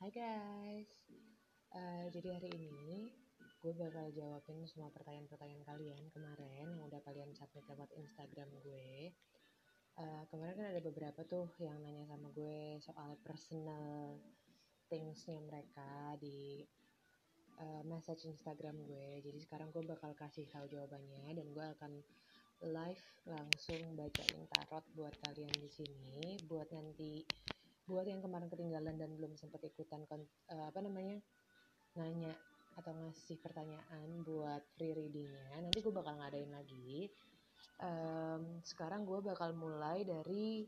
Hai guys, uh, jadi hari ini gue bakal jawabin semua pertanyaan-pertanyaan kalian kemarin yang udah kalian submit lewat Instagram gue. Uh, kemarin kan ada beberapa tuh yang nanya sama gue soal personal thingsnya mereka di uh, message Instagram gue. Jadi sekarang gue bakal kasih tahu jawabannya dan gue akan live langsung bacain tarot buat kalian di sini buat nanti buat yang kemarin ketinggalan dan belum sempat ikutan uh, apa namanya nanya atau ngasih pertanyaan buat free readingnya nanti gue bakal ngadain lagi. Um, sekarang gue bakal mulai dari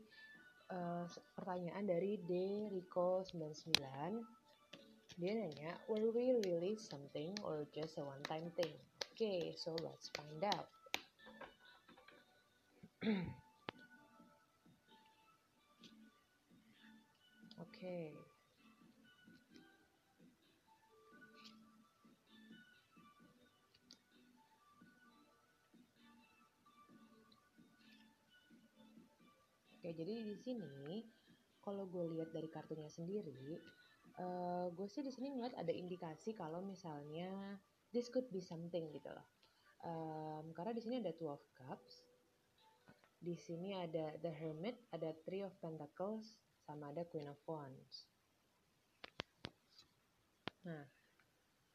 uh, pertanyaan dari D Rico 99 dia nanya were we really something or just a one time thing? Okay, so let's find out Okay. Oke, jadi di sini kalau gue lihat dari kartunya sendiri, uh, gue sih di sini ngeliat ada indikasi kalau misalnya this could be something gitu loh. Um, karena di sini ada two of cups, di sini ada the hermit, ada three of pentacles, sama ada Queen of Wands. Nah,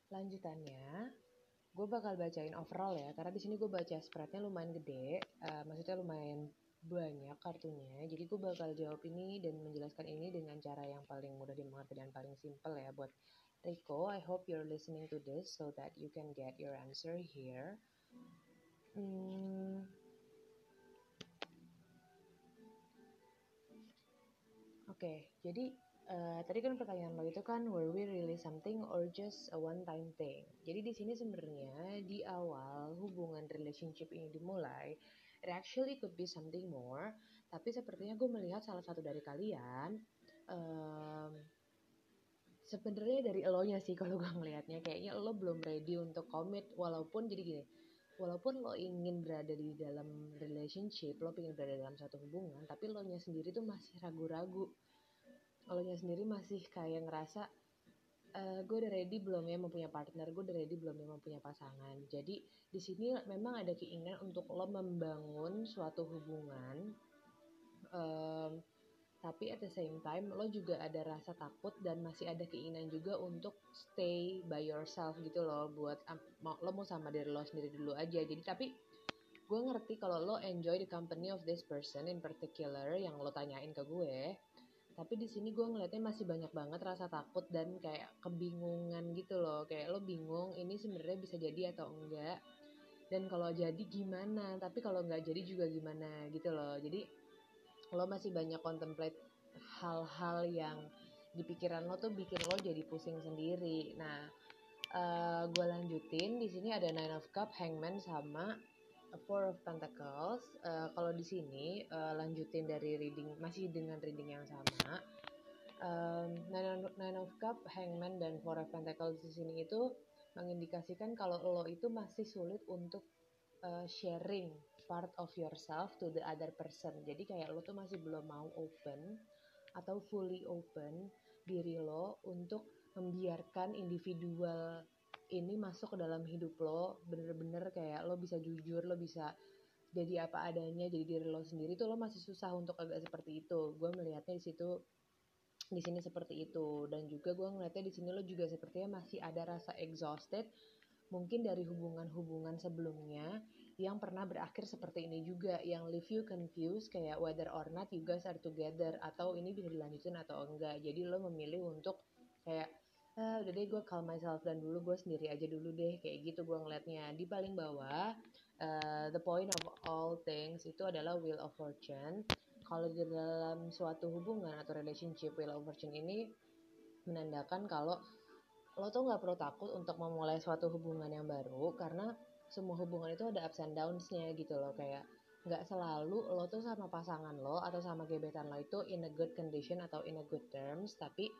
lanjutannya gue bakal bacain overall ya, karena di sini gue baca spreadnya lumayan gede, uh, maksudnya lumayan banyak kartunya. Jadi gue bakal jawab ini dan menjelaskan ini dengan cara yang paling mudah dimengerti dan paling simple ya buat Rico. I hope you're listening to this so that you can get your answer here. Hmm, okay, jadi uh, tadi kan pertanyaan lo itu kan were we really something or just a one time thing. Jadi di sini sebenarnya di awal hubungan relationship ini dimulai, it actually could be something more. Tapi sepertinya gue melihat salah satu dari kalian um, sebenarnya dari elonya sih kalau gue ngelihatnya kayaknya lo belum ready untuk komit walaupun jadi gini walaupun lo ingin berada di dalam relationship lo ingin berada dalam satu hubungan tapi lo nya sendiri tuh masih ragu-ragu nya sendiri masih kayak ngerasa e, eh, gue udah ready belum ya mau punya partner? Gue udah ready belum ya mau punya pasangan? Jadi di sini memang ada keinginan untuk lo membangun suatu hubungan um, tapi at the same time lo juga ada rasa takut dan masih ada keinginan juga untuk stay by yourself gitu loh buat um, lo mau sama diri lo sendiri dulu aja. Jadi tapi gue ngerti kalau lo enjoy the company of this person in particular yang lo tanyain ke gue tapi di sini gue ngeliatnya masih banyak banget rasa takut dan kayak kebingungan gitu loh. Kayak lo bingung ini sebenarnya bisa jadi atau enggak. Dan kalau jadi gimana? Tapi kalau nggak jadi juga gimana gitu loh. Jadi lo masih banyak contemplate hal-hal yang di pikiran lo tuh bikin lo jadi pusing sendiri. Nah uh, gue lanjutin. Di sini ada nine of cup hangman sama Four of Pentacles. Uh, kalau di sini uh, lanjutin dari reading masih dengan reading yang sama. Um, Nine, Nine of Cup, Hangman dan Four of Pentacles di sini itu mengindikasikan kalau lo itu masih sulit untuk uh, sharing part of yourself to the other person. Jadi kayak lo tuh masih belum mau open atau fully open diri lo untuk membiarkan individual ini masuk ke dalam hidup lo bener-bener kayak lo bisa jujur lo bisa jadi apa adanya jadi diri lo sendiri tuh lo masih susah untuk agak seperti itu. Gue melihatnya di situ di sini seperti itu. Dan juga gue ngeliatnya di sini lo juga sepertinya masih ada rasa exhausted mungkin dari hubungan-hubungan sebelumnya yang pernah berakhir seperti ini juga yang leave you confused kayak whether or not you guys are together atau ini bisa dilanjutin atau enggak. Jadi lo memilih untuk kayak ah, udah deh gue calm myself dan dulu gue sendiri aja dulu deh kayak gitu gue ngeliatnya. Di paling bawah uh, the point of all things itu adalah wheel of fortune. Kalau di dalam suatu hubungan atau relationship wheel of fortune ini menandakan kalau lo tuh nggak perlu takut untuk memulai suatu hubungan yang baru karena semua hubungan itu ada ups and downs-nya gitu loh. Kayak nggak selalu lo tuh sama pasangan lo atau sama gebetan lo itu in a good condition atau in a good terms tapi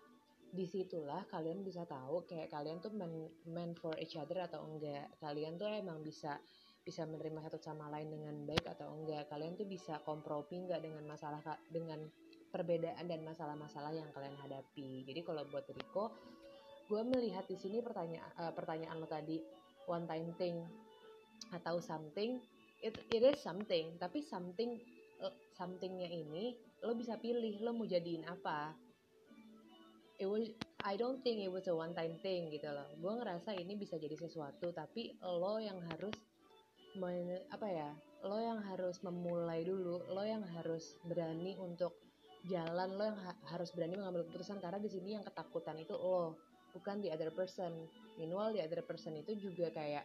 di situlah kalian bisa tahu kayak kalian tuh men meant for each other atau enggak. Kalian tuh emang bisa bisa menerima satu sama lain dengan baik atau enggak. Kalian tuh bisa kompromi enggak dengan masalah dengan perbedaan dan masalah-masalah yang kalian hadapi. Jadi kalau buat Rico, gue melihat di sini pertanyaan uh, pertanyaan lo tadi one time thing atau something it, it is something. Tapi something uh, somethingnya ini lo bisa pilih lo mau jadiin apa it was I don't think it was a one time thing gitu loh. Gue ngerasa ini bisa jadi sesuatu tapi lo yang harus men, apa ya lo yang harus memulai dulu lo yang harus berani untuk jalan lo yang ha harus berani mengambil keputusan karena di sini yang ketakutan itu lo bukan the other person. Meanwhile the other person itu juga kayak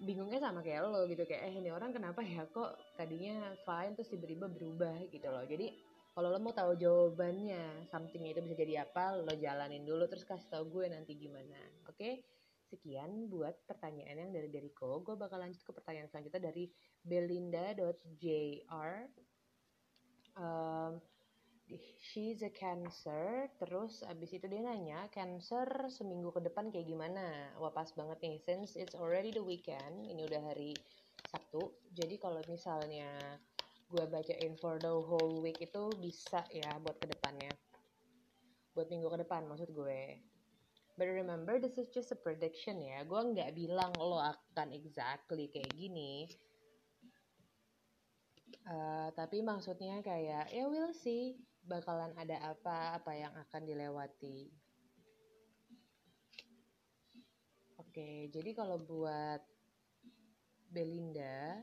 bingungnya sama kayak lo gitu kayak eh ini orang kenapa ya? Kok tadinya fine terus tiba-tiba berubah gitu loh. Jadi kalau lo mau tahu jawabannya something itu bisa jadi apa lo jalanin dulu terus kasih tau gue nanti gimana. Oke? Okay? sekian buat pertanyaan yang dari Deriko gue bakal lanjut ke pertanyaan selanjutnya dari belinda.jr um, she's a cancer. Terus abis itu dia nanya cancer seminggu ke depan kayak gimana? Wah pas banget nih. Since it's already the weekend ini udah hari Sabtu. Jadi kalau misalnya gue bacain for the whole week itu bisa ya buat ke depannya. Buat minggu ke depan maksud gue. But remember this is just a prediction ya. Gue nggak bilang lo akan exactly kayak gini. Uh, tapi maksudnya kayak ya we'll see bakalan ada apa apa yang akan dilewati. Oke, jadi kalau buat Belinda,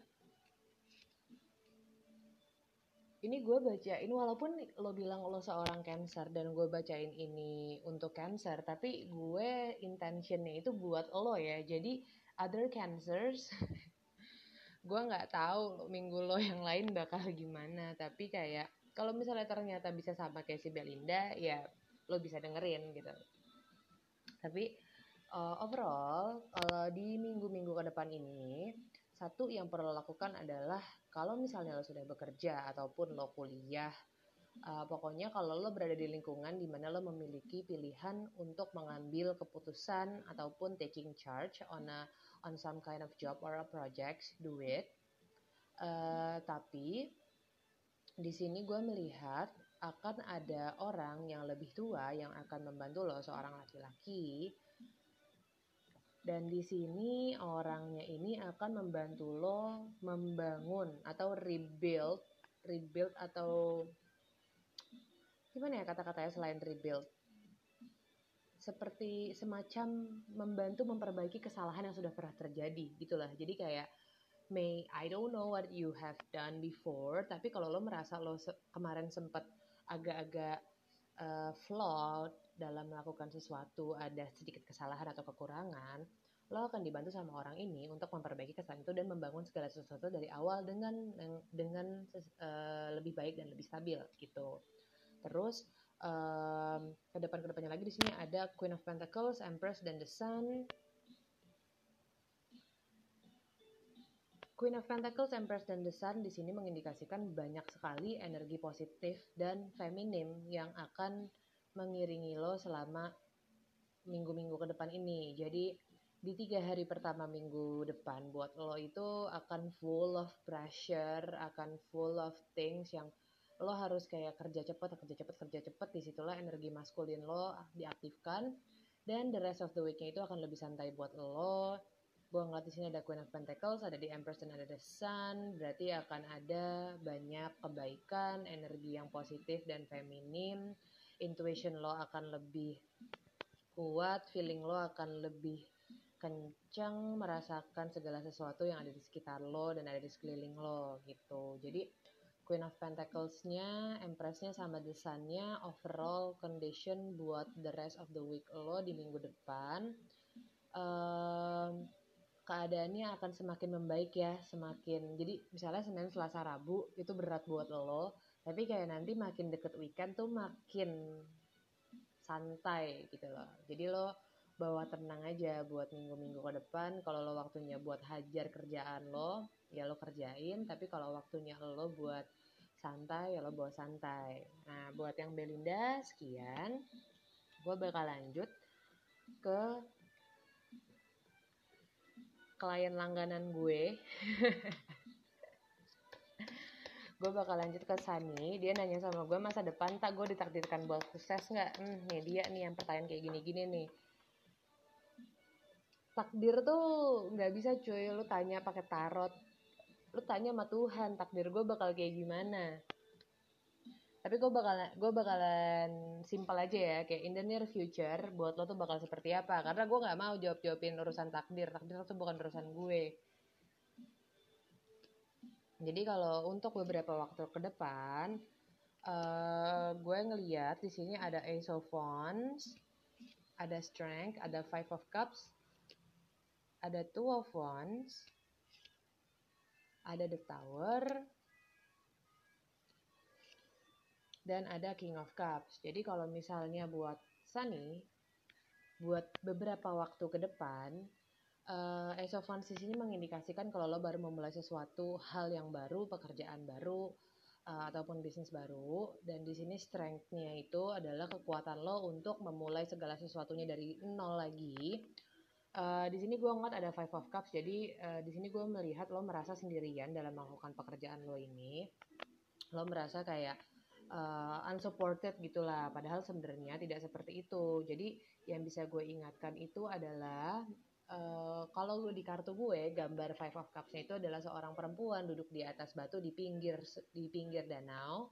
ini gue bacain walaupun lo bilang lo seorang cancer dan gue bacain ini untuk cancer, tapi gue intentionnya itu buat lo ya. Jadi other cancers, gue nggak tahu minggu lo yang lain bakal gimana, tapi kayak kalau misalnya ternyata bisa sama kayak si Belinda ya lo bisa dengerin gitu tapi uh, overall kalau di minggu-minggu ke depan ini satu yang perlu lakukan adalah kalau misalnya lo sudah bekerja ataupun lo kuliah uh, pokoknya kalau lo berada di lingkungan di mana lo memiliki pilihan untuk mengambil keputusan ataupun taking charge on a on some kind of job or a project do it uh, tapi di sini gue melihat akan ada orang yang lebih tua yang akan membantu lo seorang laki-laki dan di sini orangnya ini akan membantu lo membangun atau rebuild rebuild atau gimana ya kata-katanya selain rebuild? Seperti semacam membantu memperbaiki kesalahan yang sudah pernah terjadi gitulah. Jadi kayak may I don't know what you have done before tapi kalau lo merasa lo se kemarin sempat agak-agak uh, flawed dalam melakukan sesuatu ada sedikit kesalahan atau kekurangan lo akan dibantu sama orang ini untuk memperbaiki kesalahan itu dan membangun segala sesuatu dari awal dengan dengan uh, lebih baik dan lebih stabil gitu. Terus um, ke depan ke depannya lagi di sini ada Queen of Pentacles, Empress dan The Sun. Queen of Pentacles, Empress, dan The Sun di sini mengindikasikan banyak sekali energi positif dan feminim yang akan mengiringi lo selama minggu-minggu ke depan ini. Jadi di tiga hari pertama minggu depan buat lo itu akan full of pressure, akan full of things yang lo harus kayak kerja cepat, kerja cepat, kerja cepat. Di situlah energi maskulin lo diaktifkan dan the rest of the weeknya itu akan lebih santai buat lo gue ngeliat di sini ada Queen of Pentacles, ada di Empress dan ada the Sun, berarti akan ada banyak kebaikan, energi yang positif dan feminim, intuition lo akan lebih kuat, feeling lo akan lebih kencang merasakan segala sesuatu yang ada di sekitar lo dan ada di sekeliling lo gitu. Jadi Queen of Pentacles-nya, Empress-nya sama The Sun-nya overall condition buat the rest of the week lo di minggu depan. Um, keadaannya akan semakin membaik ya semakin jadi misalnya Senin Selasa Rabu itu berat buat lo tapi kayak nanti makin deket weekend tuh makin santai gitu loh. Jadi lo bawa tenang aja buat minggu-minggu ke depan. Kalau lo waktunya buat hajar kerjaan lo ya lo kerjain. Tapi kalau waktunya lo buat santai ya lo bawa santai. Nah buat yang Belinda sekian. Gue bakal lanjut ke klien langganan gue gue bakal lanjut ke Sunny dia nanya sama gue masa depan tak gue ditakdirkan buat sukses nggak? Hmm, nih dia nih yang pertanyaan kayak gini-gini nih. Takdir tuh nggak bisa cuy. Lu tanya pakai tarot. Lu tanya sama Tuhan takdir gue bakal kayak gimana? Tapi gue bakalan gue bakalan simpel aja ya kayak in the near future buat lo tuh bakal seperti apa? Karena gue nggak mau jawab jawabin urusan takdir. Takdir itu bukan urusan gue jadi kalau untuk beberapa waktu ke depan uh, gue ngeliat di sini ada Ace of Wands ada Strength ada Five of Cups ada Two of Wands ada The Tower dan ada King of Cups. Jadi kalau misalnya buat Sunny, buat beberapa waktu ke depan, uh, di sini mengindikasikan kalau lo baru memulai sesuatu hal yang baru, pekerjaan baru, uh, ataupun bisnis baru. Dan di sini strength-nya itu adalah kekuatan lo untuk memulai segala sesuatunya dari nol lagi. Uh, di sini gue ngeliat ada Five of Cups, jadi uh, di sini gue melihat lo merasa sendirian dalam melakukan pekerjaan lo ini. Lo merasa kayak uh, unsupported gitulah padahal sebenarnya tidak seperti itu jadi yang bisa gue ingatkan itu adalah uh, kalau di kartu gue gambar five of cupsnya itu adalah seorang perempuan duduk di atas batu di pinggir di pinggir danau.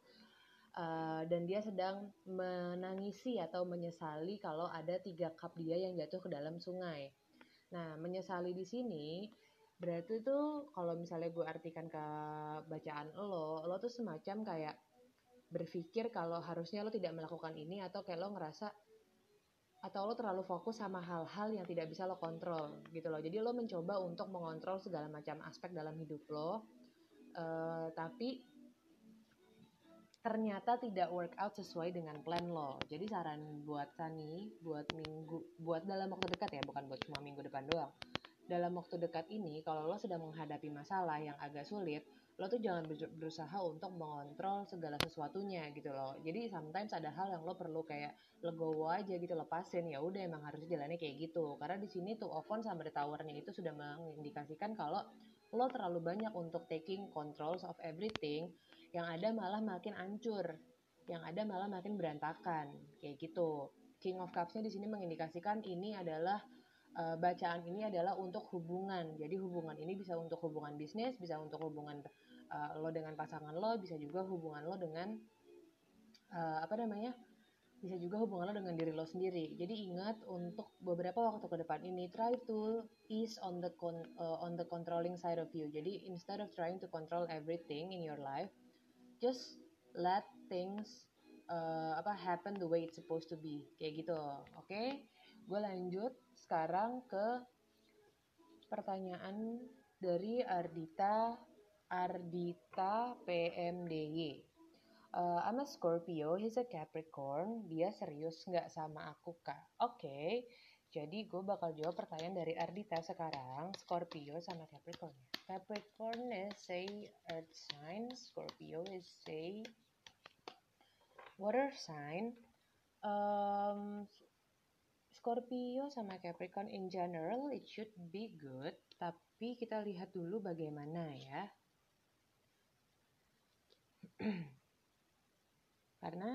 Uh, dan dia sedang menangisi atau menyesali kalau ada tiga cup dia yang jatuh ke dalam sungai. Nah menyesali di sini berarti tuh kalau misalnya gue artikan ke bacaan lo lo tuh semacam kayak berpikir kalau harusnya lo tidak melakukan ini atau kayak lo ngerasa atau lo terlalu fokus sama hal-hal yang tidak bisa lo kontrol gitu loh. Jadi lo mencoba untuk mengontrol segala macam aspek dalam hidup lo. Uh, tapi ternyata tidak work out sesuai dengan plan lo. Jadi saran buat Sani buat minggu buat dalam waktu dekat ya bukan buat cuma minggu depan doang. Dalam waktu dekat ini kalau lo sedang menghadapi masalah yang agak sulit lo tuh jangan berusaha untuk mengontrol segala sesuatunya gitu loh. Jadi sometimes ada hal yang lo perlu kayak legowo aja gitu lepasin. Ya udah emang harus jalannya kayak gitu. Karena di sini tuh Ovon sama the towernya itu sudah mengindikasikan kalau lo terlalu banyak untuk taking controls of everything yang ada malah makin ancur yang ada malah makin berantakan. Kayak gitu. King of Cups-nya di sini mengindikasikan ini adalah uh, bacaan ini adalah untuk hubungan. Jadi hubungan ini bisa untuk hubungan bisnis, bisa untuk hubungan uh, lo dengan pasangan lo bisa juga hubungan lo dengan uh, apa namanya bisa juga hubungan lo dengan diri lo sendiri. Jadi ingat untuk beberapa waktu ke depan ini try to ease on the con uh, on the controlling side of you. Jadi instead of trying to control everything in your life just let things uh, apa happen the way it's supposed to be. Kayak gitu oke? Okay? gue lanjut sekarang ke pertanyaan dari Ardita Ardita PMDY. Uh, I'm a Scorpio, he's a Capricorn. Dia serius nggak sama aku kak? Oke, okay. jadi gue bakal jawab pertanyaan dari Ardita sekarang. Scorpio sama Capricorn. Capricorn is say Earth sign, Scorpio is say water sign. Um, Scorpio sama Capricorn in general it should be good, tapi kita lihat dulu bagaimana ya. karena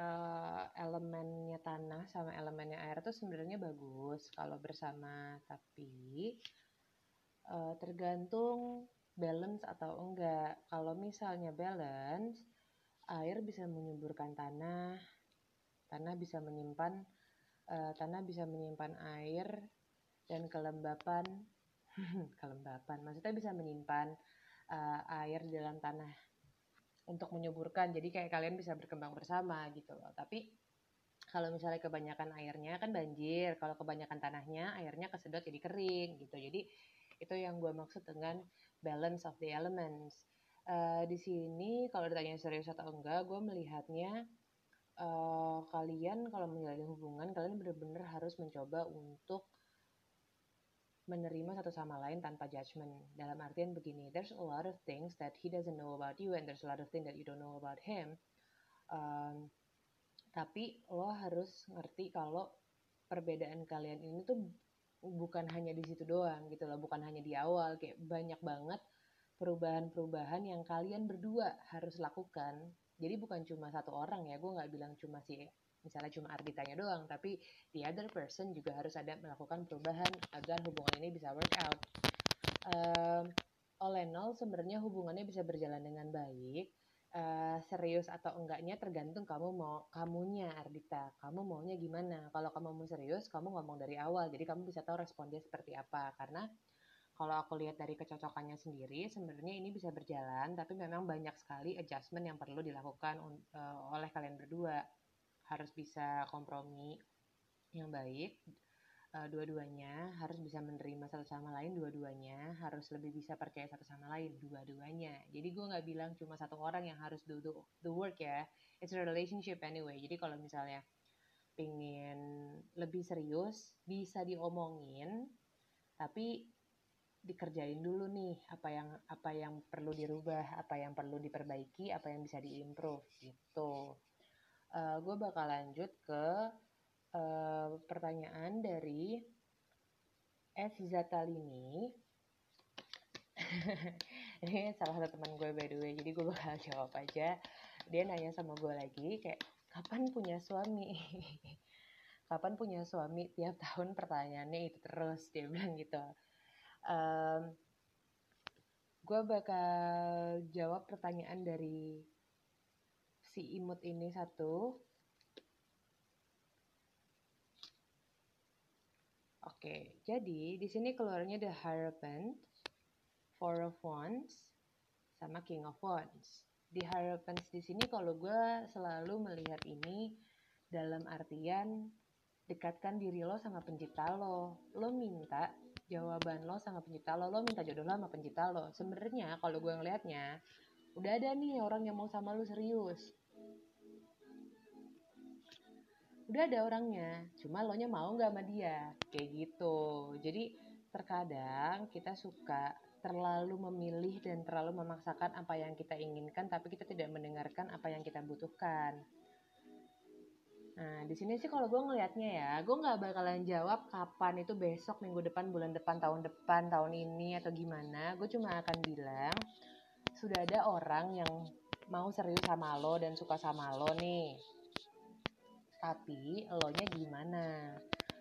uh, elemennya tanah sama elemennya air itu sebenarnya bagus kalau bersama tapi uh, tergantung balance atau enggak. Kalau misalnya balance air bisa menyuburkan tanah tanah bisa menyimpan uh, tanah bisa menyimpan air dan kelembapan. Kelembapan maksudnya bisa menyimpan uh, air di dalam tanah untuk menyuburkan. Jadi kayak kalian bisa berkembang bersama gitu loh. Tapi kalau misalnya kebanyakan airnya kan banjir kalau kebanyakan tanahnya airnya kesedot jadi kering gitu. Jadi itu yang gue maksud dengan balance of the elements. Uh, di sini kalau ditanya serius atau enggak gue melihatnya uh, kalian kalau menjalin hubungan kalian benar-benar harus mencoba untuk menerima satu sama lain tanpa judgment. Dalam artian begini, there's a lot of things that he doesn't know about you and there's a lot of things that you don't know about him. Um, tapi lo harus ngerti kalau perbedaan kalian ini tuh bukan hanya di situ doang gitu loh, bukan hanya di awal kayak banyak banget perubahan-perubahan yang kalian berdua harus lakukan. Jadi bukan cuma satu orang ya, gue nggak bilang cuma si misalnya cuma Arditanya doang, tapi the other person juga harus ada melakukan perubahan agar hubungan ini bisa work out. Um, in all sebenarnya hubungannya bisa berjalan dengan baik. Uh, serius atau enggaknya tergantung kamu mau kamunya Ardita. Kamu maunya gimana? Kalau kamu mau serius kamu ngomong dari awal. Jadi kamu bisa tahu respon dia seperti apa. Karena kalau aku lihat dari kecocokannya sendiri sebenarnya ini bisa berjalan tapi memang banyak sekali adjustment yang perlu dilakukan uh, oleh kalian berdua harus bisa kompromi yang baik uh, dua-duanya harus bisa menerima satu sama lain dua-duanya harus lebih bisa percaya satu sama lain dua-duanya. Jadi gue nggak bilang cuma satu orang yang harus do the, the work ya it's a relationship anyway. Jadi kalau misalnya pingin lebih serius bisa diomongin tapi dikerjain dulu nih apa yang apa yang perlu dirubah apa yang perlu diperbaiki apa yang bisa diimprove gitu uh, eh, gue bakal lanjut ke uh, pertanyaan dari F Zatalini ini salah satu teman gue by the way jadi gue bakal jawab aja. Dia nanya sama gue lagi kayak kapan punya suami? Kapan punya suami? Tiap tahun pertanyaannya itu terus dia bilang gitu. Um, gue bakal jawab pertanyaan dari si imut ini satu Oke, jadi di sini keluarnya The Hierophant, Four of Wands, sama King of Wands. Di Hierophant di sini kalau gue selalu melihat ini dalam artian dekatkan diri lo sama pencipta lo. Lo minta jawaban lo sama pencipta lo, lo minta jodoh lo sama pencipta lo. Sebenarnya kalau gue ngelihatnya, udah ada nih orang yang mau sama lo serius udah ada orangnya cuma lo nya mau nggak sama dia kayak gitu. Jadi terkadang kita suka terlalu memilih dan terlalu memaksakan apa yang kita inginkan tapi kita tidak mendengarkan apa yang kita butuhkan. Nah, di sini sih kalau gue ngelihatnya ya, gue nggak bakalan jawab kapan itu besok, minggu depan, bulan depan, tahun depan, tahun ini atau gimana. Gue cuma akan bilang sudah ada orang yang mau serius sama lo dan suka sama lo nih tapi elonya gimana?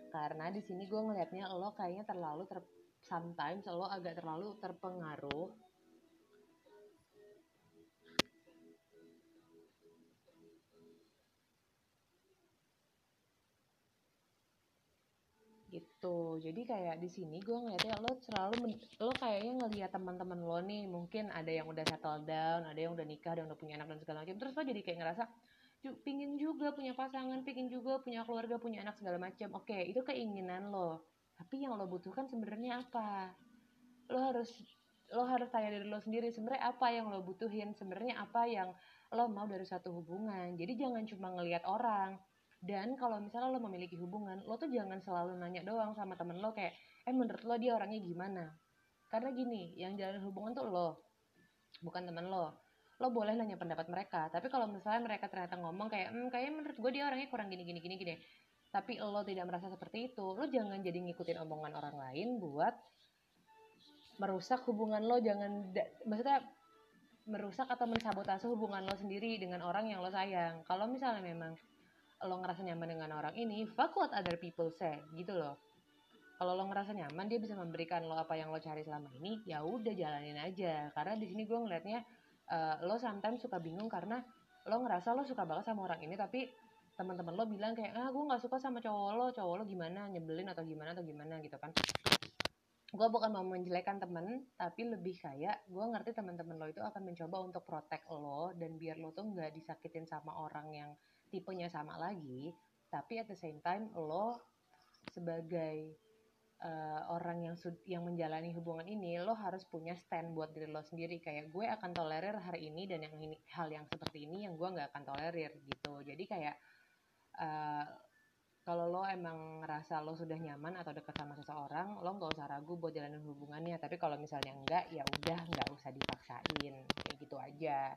Karena di sini gue ngelihatnya lo kayaknya terlalu ter sometimes lo agak terlalu terpengaruh. Gitu. Jadi kayak di sini gue ngeliatnya lo selalu lo kayaknya ngeliat teman-teman lo nih mungkin ada yang udah settle down ada yang udah nikah ada yang udah punya anak dan segala macam terus lo jadi kayak ngerasa pingin juga punya pasangan, pingin juga punya keluarga, punya anak segala macam. Oke, itu keinginan lo. Tapi yang lo butuhkan sebenarnya apa? Lo harus lo harus tanya diri lo sendiri sebenarnya apa yang lo butuhin, sebenarnya apa yang lo mau dari satu hubungan. Jadi jangan cuma ngelihat orang. Dan kalau misalnya lo memiliki hubungan, lo tuh jangan selalu nanya doang sama temen lo kayak, eh menurut lo dia orangnya gimana? Karena gini, yang jalan hubungan tuh lo, bukan temen lo lo boleh nanya pendapat mereka. Tapi kalau misalnya mereka ternyata ngomong kayak hmm, kayaknya menurut gue dia orangnya kurang gini gini gini gini. Tapi lo tidak merasa seperti itu lo jangan jadi ngikutin omongan orang lain buat merusak hubungan lo. Jangan maksudnya merusak atau mensabotase hubungan lo sendiri dengan orang yang lo sayang. Kalau misalnya memang lo ngerasa nyaman dengan orang ini fuck what other people say gitu loh. Kalau lo ngerasa nyaman dia bisa memberikan lo apa yang lo cari selama ini ya udah jalanin aja. Karena di sini gue ngelihatnya uh, lo sometimes suka bingung karena lo ngerasa lo suka banget sama orang ini tapi teman-teman lo bilang kayak ah gue nggak suka sama cowok lo cowok lo gimana nyebelin atau gimana atau gimana gitu kan. Gue bukan mau menjelekan temen tapi lebih kayak gue ngerti teman-teman lo itu akan mencoba untuk protect lo dan biar lo tuh nggak disakitin sama orang yang tipenya sama lagi tapi at the same time lo sebagai uh, orang yang yang menjalani hubungan ini lo harus punya stand buat diri lo sendiri. Kayak gue akan tolerir hari ini dan yang ini hal yang seperti ini yang gue nggak akan tolerir gitu. Jadi kayak uh, kalau lo emang ngerasa lo sudah nyaman atau dekat sama seseorang lo nggak usah ragu buat jalanin hubungannya. Tapi kalau misalnya enggak ya udah nggak usah dipaksain. Kayak gitu aja.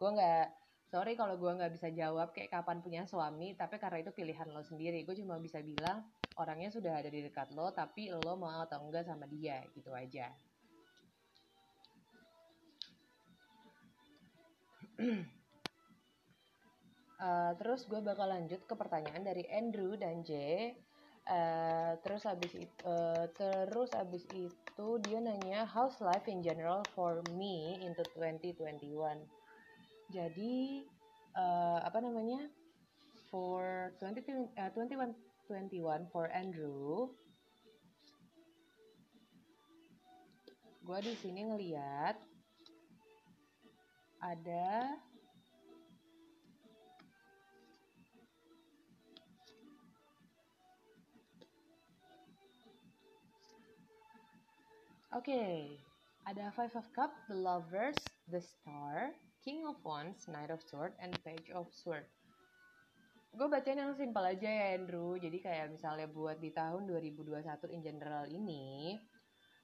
Gue nggak sorry kalau gue nggak bisa jawab kayak kapan punya suami tapi karena itu pilihan lo sendiri. Gue cuma bisa bilang orangnya sudah ada di dekat lo tapi lo mau atau enggak sama dia gitu aja. Uh, terus gue bakal lanjut ke pertanyaan dari Andrew dan J. Uh, terus habis itu uh, terus habis itu dia nanya how's life in general for me into 2021 jadi uh, apa namanya? For 20, uh, 21 21 for Andrew gue di sini ngeliat ada Oke, okay. ada Five of Cup, The Lovers, The Star, King of Wands, Knight of Sword, and Page of Sword. Gue bacain yang simpel aja ya Andrew. Jadi kayak misalnya buat di tahun 2021 in general ini,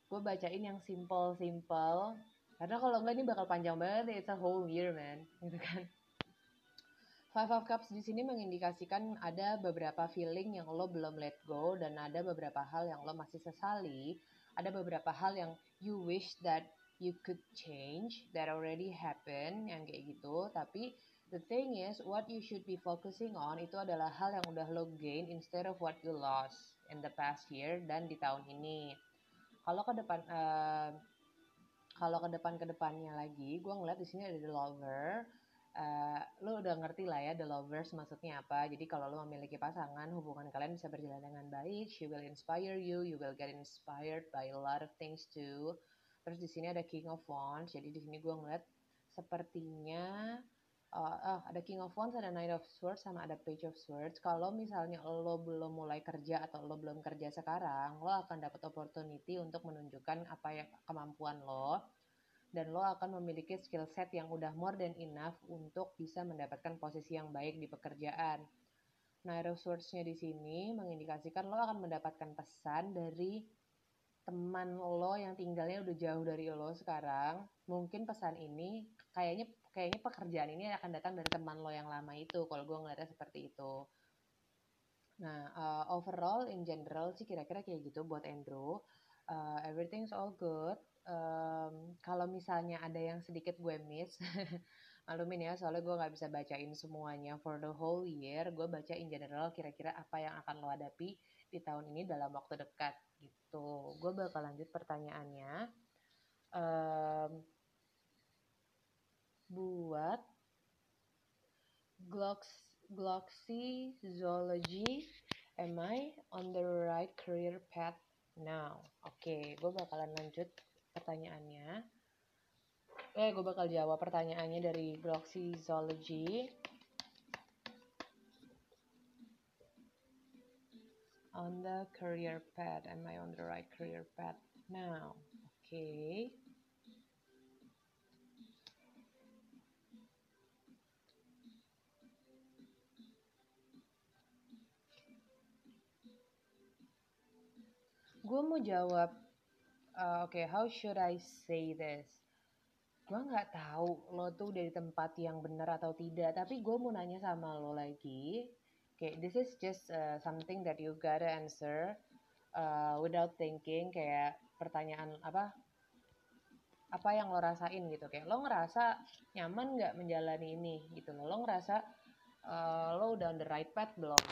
gue bacain yang simple-simple. Karena kalau enggak ini bakal panjang banget, it's a whole year man, gitu kan. Five of Cups di sini mengindikasikan ada beberapa feeling yang lo belum let go dan ada beberapa hal yang lo masih sesali ada beberapa hal yang you wish that you could change that already happen yang kayak gitu tapi the thing is what you should be focusing on itu adalah hal yang udah lo gain instead of what you lost in the past year dan di tahun ini kalau ke depan uh, kalau ke depan ke depannya lagi gue ngeliat di sini ada the lover uh, lo udah ngerti lah ya the lovers maksudnya apa. Jadi kalau lo memiliki pasangan, hubungan kalian bisa berjalan dengan baik. She will inspire you, you will get inspired by a lot of things too. Terus di sini ada King of Wands. Jadi di sini gue ngeliat sepertinya uh, uh, ada King of Wands, ada Knight of Swords, sama ada Page of Swords. Kalau misalnya lo belum mulai kerja atau lo belum kerja sekarang, lo akan dapat opportunity untuk menunjukkan apa yang kemampuan lo dan lo akan memiliki skill set yang udah more than enough untuk bisa mendapatkan posisi yang baik di pekerjaan. Nah, resource-nya di sini mengindikasikan lo akan mendapatkan pesan dari teman lo yang tinggalnya udah jauh dari lo sekarang. Mungkin pesan ini kayaknya kayaknya pekerjaan ini akan datang dari teman lo yang lama itu. Kalau gue ngeliatnya seperti itu. Nah, uh, overall in general sih kira-kira kayak gitu buat Andrew. Uh, everything's all good um, kalau misalnya ada yang sedikit gue miss malumin ya soalnya gue nggak bisa bacain semuanya for the whole year gue baca in general kira-kira apa yang akan lo hadapi di tahun ini dalam waktu dekat gitu gue bakal lanjut pertanyaannya um, buat Zoology am I on the right career path now oke okay, gue bakalan lanjut pertanyaannya. Eh, gue bakal jawab pertanyaannya dari Gloxy Zoology. On the career path, am I on the right career path now? Oke. Okay. Gue mau jawab uh, oke okay, how should I say this? Gue nggak tahu lo tuh dari tempat yang benar atau tidak tapi gue mau nanya sama lo lagi. Oke okay, this is just uh, something that you gotta answer uh, without thinking kayak pertanyaan apa apa yang lo rasain gitu. Kayak lo ngerasa nyaman nggak menjalani ini gitu lo lo ngerasa uh, lo udah on the right path belum?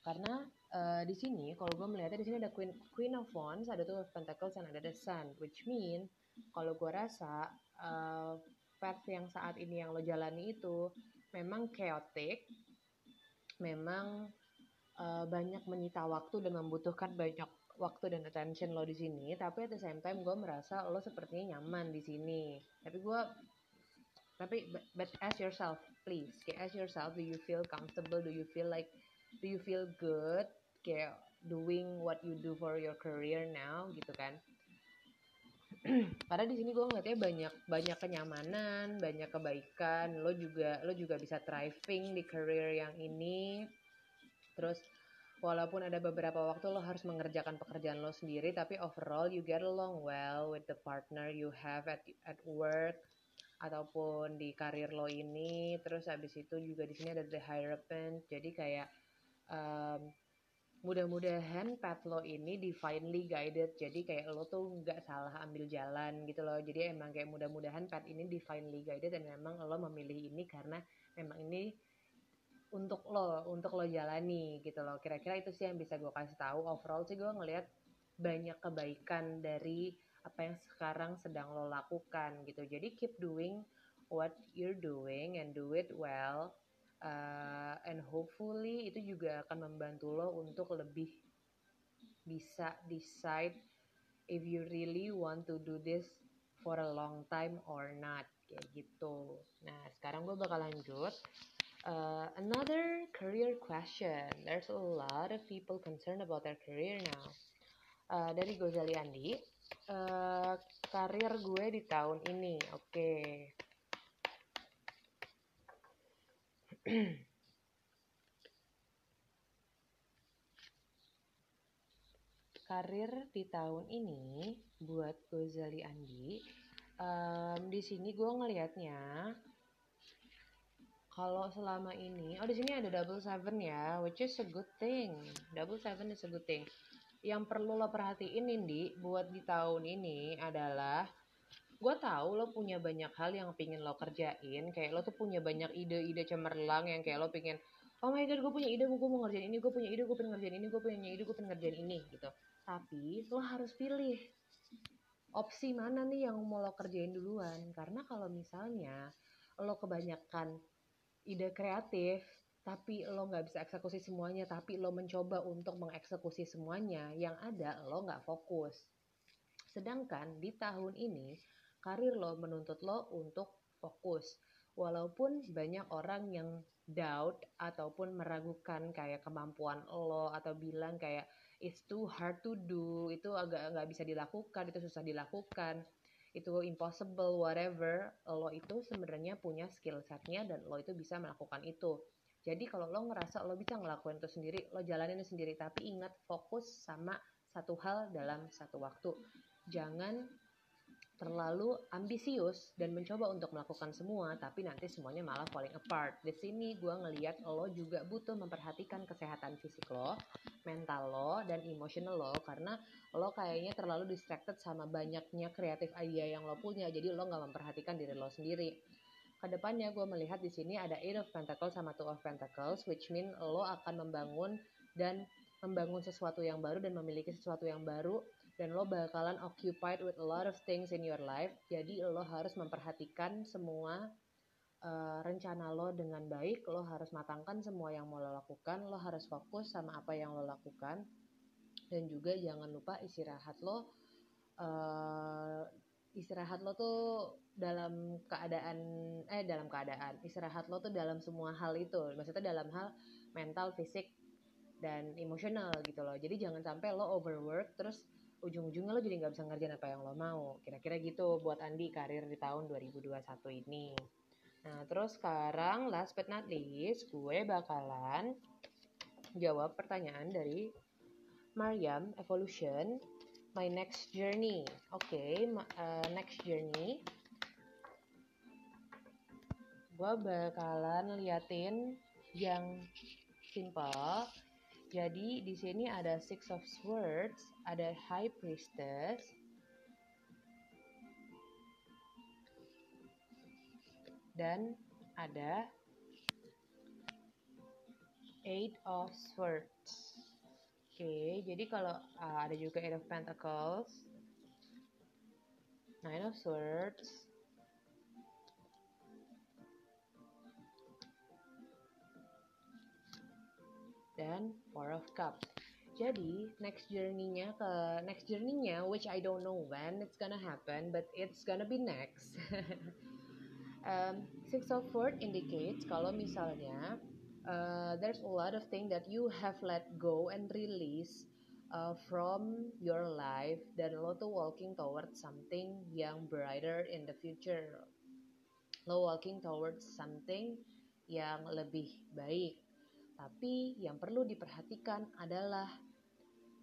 Karena uh, di sini kalau gue melihatnya di sini ada Queen Queen of Wands, ada tuh Pentacles dan ada the Sun, which mean kalau gue rasa uh, path yang saat ini yang lo jalani itu memang chaotic, memang uh, banyak menyita waktu dan membutuhkan banyak waktu dan attention lo di sini, tapi at the same time gue merasa lo sepertinya nyaman di sini. Tapi gue tapi but, but ask yourself please, kayak ask yourself, do you feel comfortable? Do you feel like do you feel good kayak doing what you do for your career now gitu kan? Karena di sini gue ngeliatnya banyak banyak kenyamanan banyak kebaikan. Lo juga lo juga bisa thriving di career yang ini. Terus walaupun ada beberapa waktu lo harus mengerjakan pekerjaan lo sendiri tapi overall you get along well with the partner you have at at work ataupun di karir lo ini. Terus habis itu juga di sini ada the hierophant jadi kayak um, mudah-mudahan path lo ini divinely guided. Jadi kayak lo tuh nggak salah ambil jalan gitu loh. Jadi emang kayak mudah-mudahan path ini divinely guided dan memang lo memilih ini karena memang ini untuk lo untuk lo jalani gitu loh. Kira-kira itu sih yang bisa gue kasih tahu. Overall sih gue ngelihat banyak kebaikan dari apa yang sekarang sedang lo lakukan gitu. Jadi keep doing what you're doing and do it well uh, and hopefully itu juga akan membantu lo untuk lebih bisa decide if you really want to do this for a long time or not kayak gitu. Nah sekarang gue bakal lanjut. Uh, another career question. There's a lot of people concerned about their career now. Uh, dari Gozali Andi, uh, karir gue di tahun ini, oke. karir di tahun ini buat Gozali Andi um, di sini gue ngelihatnya kalau selama ini oh di sini ada double seven ya which is a good thing. Double seven is a good thing. Yang perlu lo perhatiin Indi buat di tahun ini adalah gue tahu lo punya banyak hal yang pingin lo kerjain kayak lo tuh punya banyak ide-ide cemerlang yang kayak lo pingin oh my god gue punya ide gue mau ngerjain ini gue punya ide gue pengen ngerjain ini gue punya ide gue pengen ngerjain ini gitu. Tapi lo harus pilih opsi mana nih yang mau lo kerjain duluan. Karena kalau misalnya lo kebanyakan ide kreatif tapi lo nggak bisa eksekusi semuanya tapi lo mencoba untuk mengeksekusi semuanya yang ada lo nggak fokus. Sedangkan di tahun ini karir lo menuntut lo untuk fokus. Walaupun banyak orang yang doubt ataupun meragukan kayak kemampuan lo atau bilang kayak it's too hard to do, itu agak nggak bisa dilakukan, itu susah dilakukan, itu impossible, whatever, lo itu sebenarnya punya skill setnya dan lo itu bisa melakukan itu. Jadi kalau lo ngerasa lo bisa ngelakuin itu sendiri, lo jalanin itu sendiri, tapi ingat fokus sama satu hal dalam satu waktu. Jangan terlalu ambisius dan mencoba untuk melakukan semua, tapi nanti semuanya malah falling apart. Di sini gue ngeliat lo juga butuh memperhatikan kesehatan fisik lo, mental lo, dan emotional lo, karena lo kayaknya terlalu distracted sama banyaknya kreatif idea yang lo punya, jadi lo nggak memperhatikan diri lo sendiri. Ke depannya gue melihat di sini ada Eight of Pentacles sama Two of Pentacles, which mean lo akan membangun dan membangun sesuatu yang baru dan memiliki sesuatu yang baru dan lo bakalan occupied with a lot of things in your life. Jadi lo harus memperhatikan semua uh, rencana lo dengan baik. Lo harus matangkan semua yang mau lo lakukan. Lo harus fokus sama apa yang lo lakukan. Dan juga jangan lupa istirahat lo uh, istirahat lo tuh dalam keadaan eh dalam keadaan. Istirahat lo tuh dalam semua hal itu. Maksudnya dalam hal mental fisik dan emosional gitu loh. Jadi jangan sampai lo overwork terus ujung-ujungnya lo jadi nggak bisa ngerjain apa yang lo mau. Kira-kira gitu buat Andi karir di tahun 2021 ini. Nah, terus sekarang last but not least, gue bakalan jawab pertanyaan dari Mariam Evolution, My Next Journey. Oke, okay, uh, next journey. Gue bakalan liatin yang simple jadi di sini ada Six of Swords, ada High Priestess, dan ada Eight of Swords. Oke, jadi kalau uh, ada juga Eight of Pentacles, Nine of Swords, dan Four of Cups. Jadi next journey-nya ke next journey-nya which I don't know when it's gonna happen but it's gonna be next. um, Six of Swords indicates kalau misalnya uh, there's a lot of things that you have let go and release uh, from your life dan lo tuh walking towards something yang brighter in the future. Lo walking towards something yang lebih baik tapi yang perlu diperhatikan adalah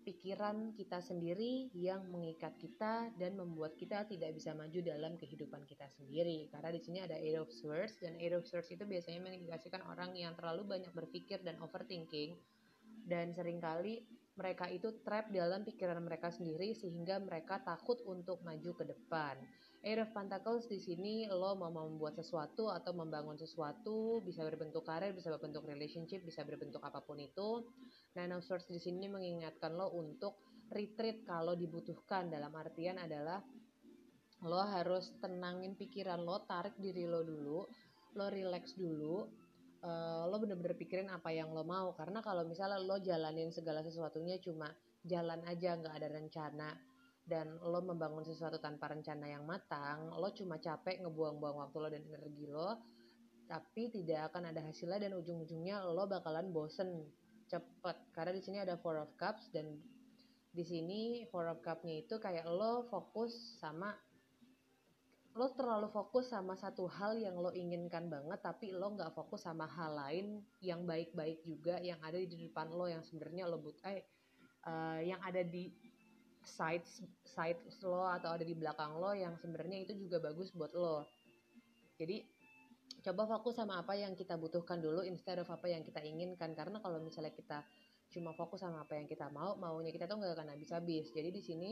pikiran kita sendiri yang mengikat kita dan membuat kita tidak bisa maju dalam kehidupan kita sendiri. Karena di sini ada Eight of Swords dan Eight of Swords itu biasanya mengindikasikan orang yang terlalu banyak berpikir dan overthinking dan sering kali mereka itu trap dalam pikiran mereka sendiri sehingga mereka takut untuk maju ke depan. Air of Pentacles di sini lo mau membuat sesuatu atau membangun sesuatu bisa berbentuk karir, bisa berbentuk relationship, bisa berbentuk apa pun itu. Nine of Swords di sini mengingatkan lo untuk retreat kalau dibutuhkan dalam artian adalah lo harus tenangin pikiran lo, tarik diri lo dulu, lo relax dulu, uh, lo bener-bener pikirin apa yang lo mau karena kalau misalnya lo jalanin segala sesuatunya cuma jalan aja nggak ada rencana dan lo membangun sesuatu tanpa rencana yang matang, lo cuma capek ngebuang-buang waktu lo dan energi lo, tapi tidak akan ada hasilnya dan ujung-ujungnya lo bakalan bosen cepet. Karena di sini ada Four of Cups dan di sini Four of Cups-nya itu kayak lo fokus sama lo terlalu fokus sama satu hal yang lo inginkan banget tapi lo nggak fokus sama hal lain yang baik-baik juga yang ada di depan lo yang sebenarnya lo but eh uh, yang ada di side side lo atau ada di belakang lo yang sebenarnya itu juga bagus buat lo. Jadi coba fokus sama apa yang kita butuhkan dulu instead of apa yang kita inginkan. Karena kalau misalnya kita cuma fokus sama apa yang kita mau maunya kita tuh nggak akan habis-habis. Jadi di sini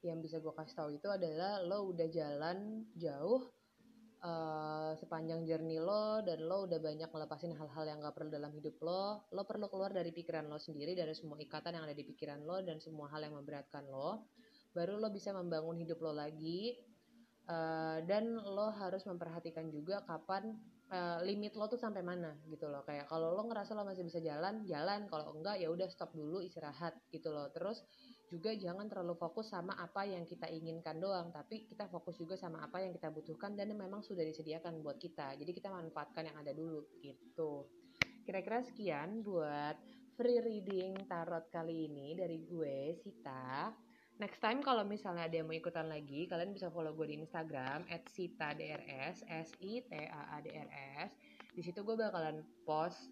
yang bisa gue kasih tahu itu adalah lo udah jalan jauh uh, sepanjang journey lo dan lo udah banyak ngelepasin hal-hal yang gak perlu dalam hidup lo lo perlu keluar dari pikiran lo sendiri dari semua ikatan yang ada di pikiran lo dan semua hal yang memberatkan lo baru lo bisa membangun hidup lo lagi uh, dan lo harus memperhatikan juga kapan uh, limit lo tuh sampai mana gitu loh. Kayak kalau lo ngerasa lo masih bisa jalan jalan. Kalau enggak ya udah stop dulu istirahat gitu loh. Terus juga jangan terlalu fokus sama apa yang kita inginkan doang, tapi kita fokus juga sama apa yang kita butuhkan dan memang sudah disediakan buat kita. Jadi kita manfaatkan yang ada dulu gitu. Kira-kira sekian buat free reading tarot kali ini dari gue Sita. Next time kalau misalnya ada yang mau ikutan lagi, kalian bisa follow gue di Instagram @sitadrs, s i t a a d r s. Di situ gue bakalan post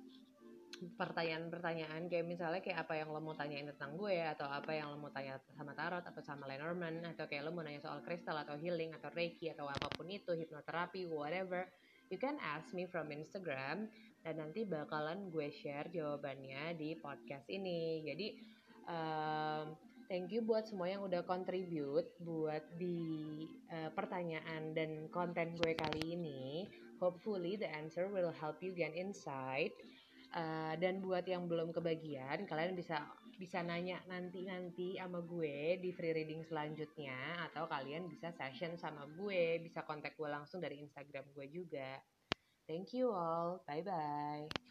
pertanyaan-pertanyaan kayak misalnya kayak apa yang lo mau tanyain tentang gue atau apa yang lo mau tanya sama tarot atau sama Lenormand atau kayak lo mau nanya soal kristal atau healing atau reiki atau apa pun itu hipnoterapi whatever you can ask me from Instagram dan nanti bakalan gue share jawabannya di podcast ini. Jadi um, thank you buat semua yang udah contribute buat di uh, pertanyaan dan konten gue kali ini. Hopefully the answer will help you gain insight Uh, dan buat yang belum kebagian, kalian bisa bisa nanya nanti nanti sama gue di free reading selanjutnya atau kalian bisa session sama gue, bisa kontak gue langsung dari Instagram gue juga. Thank you all, bye bye.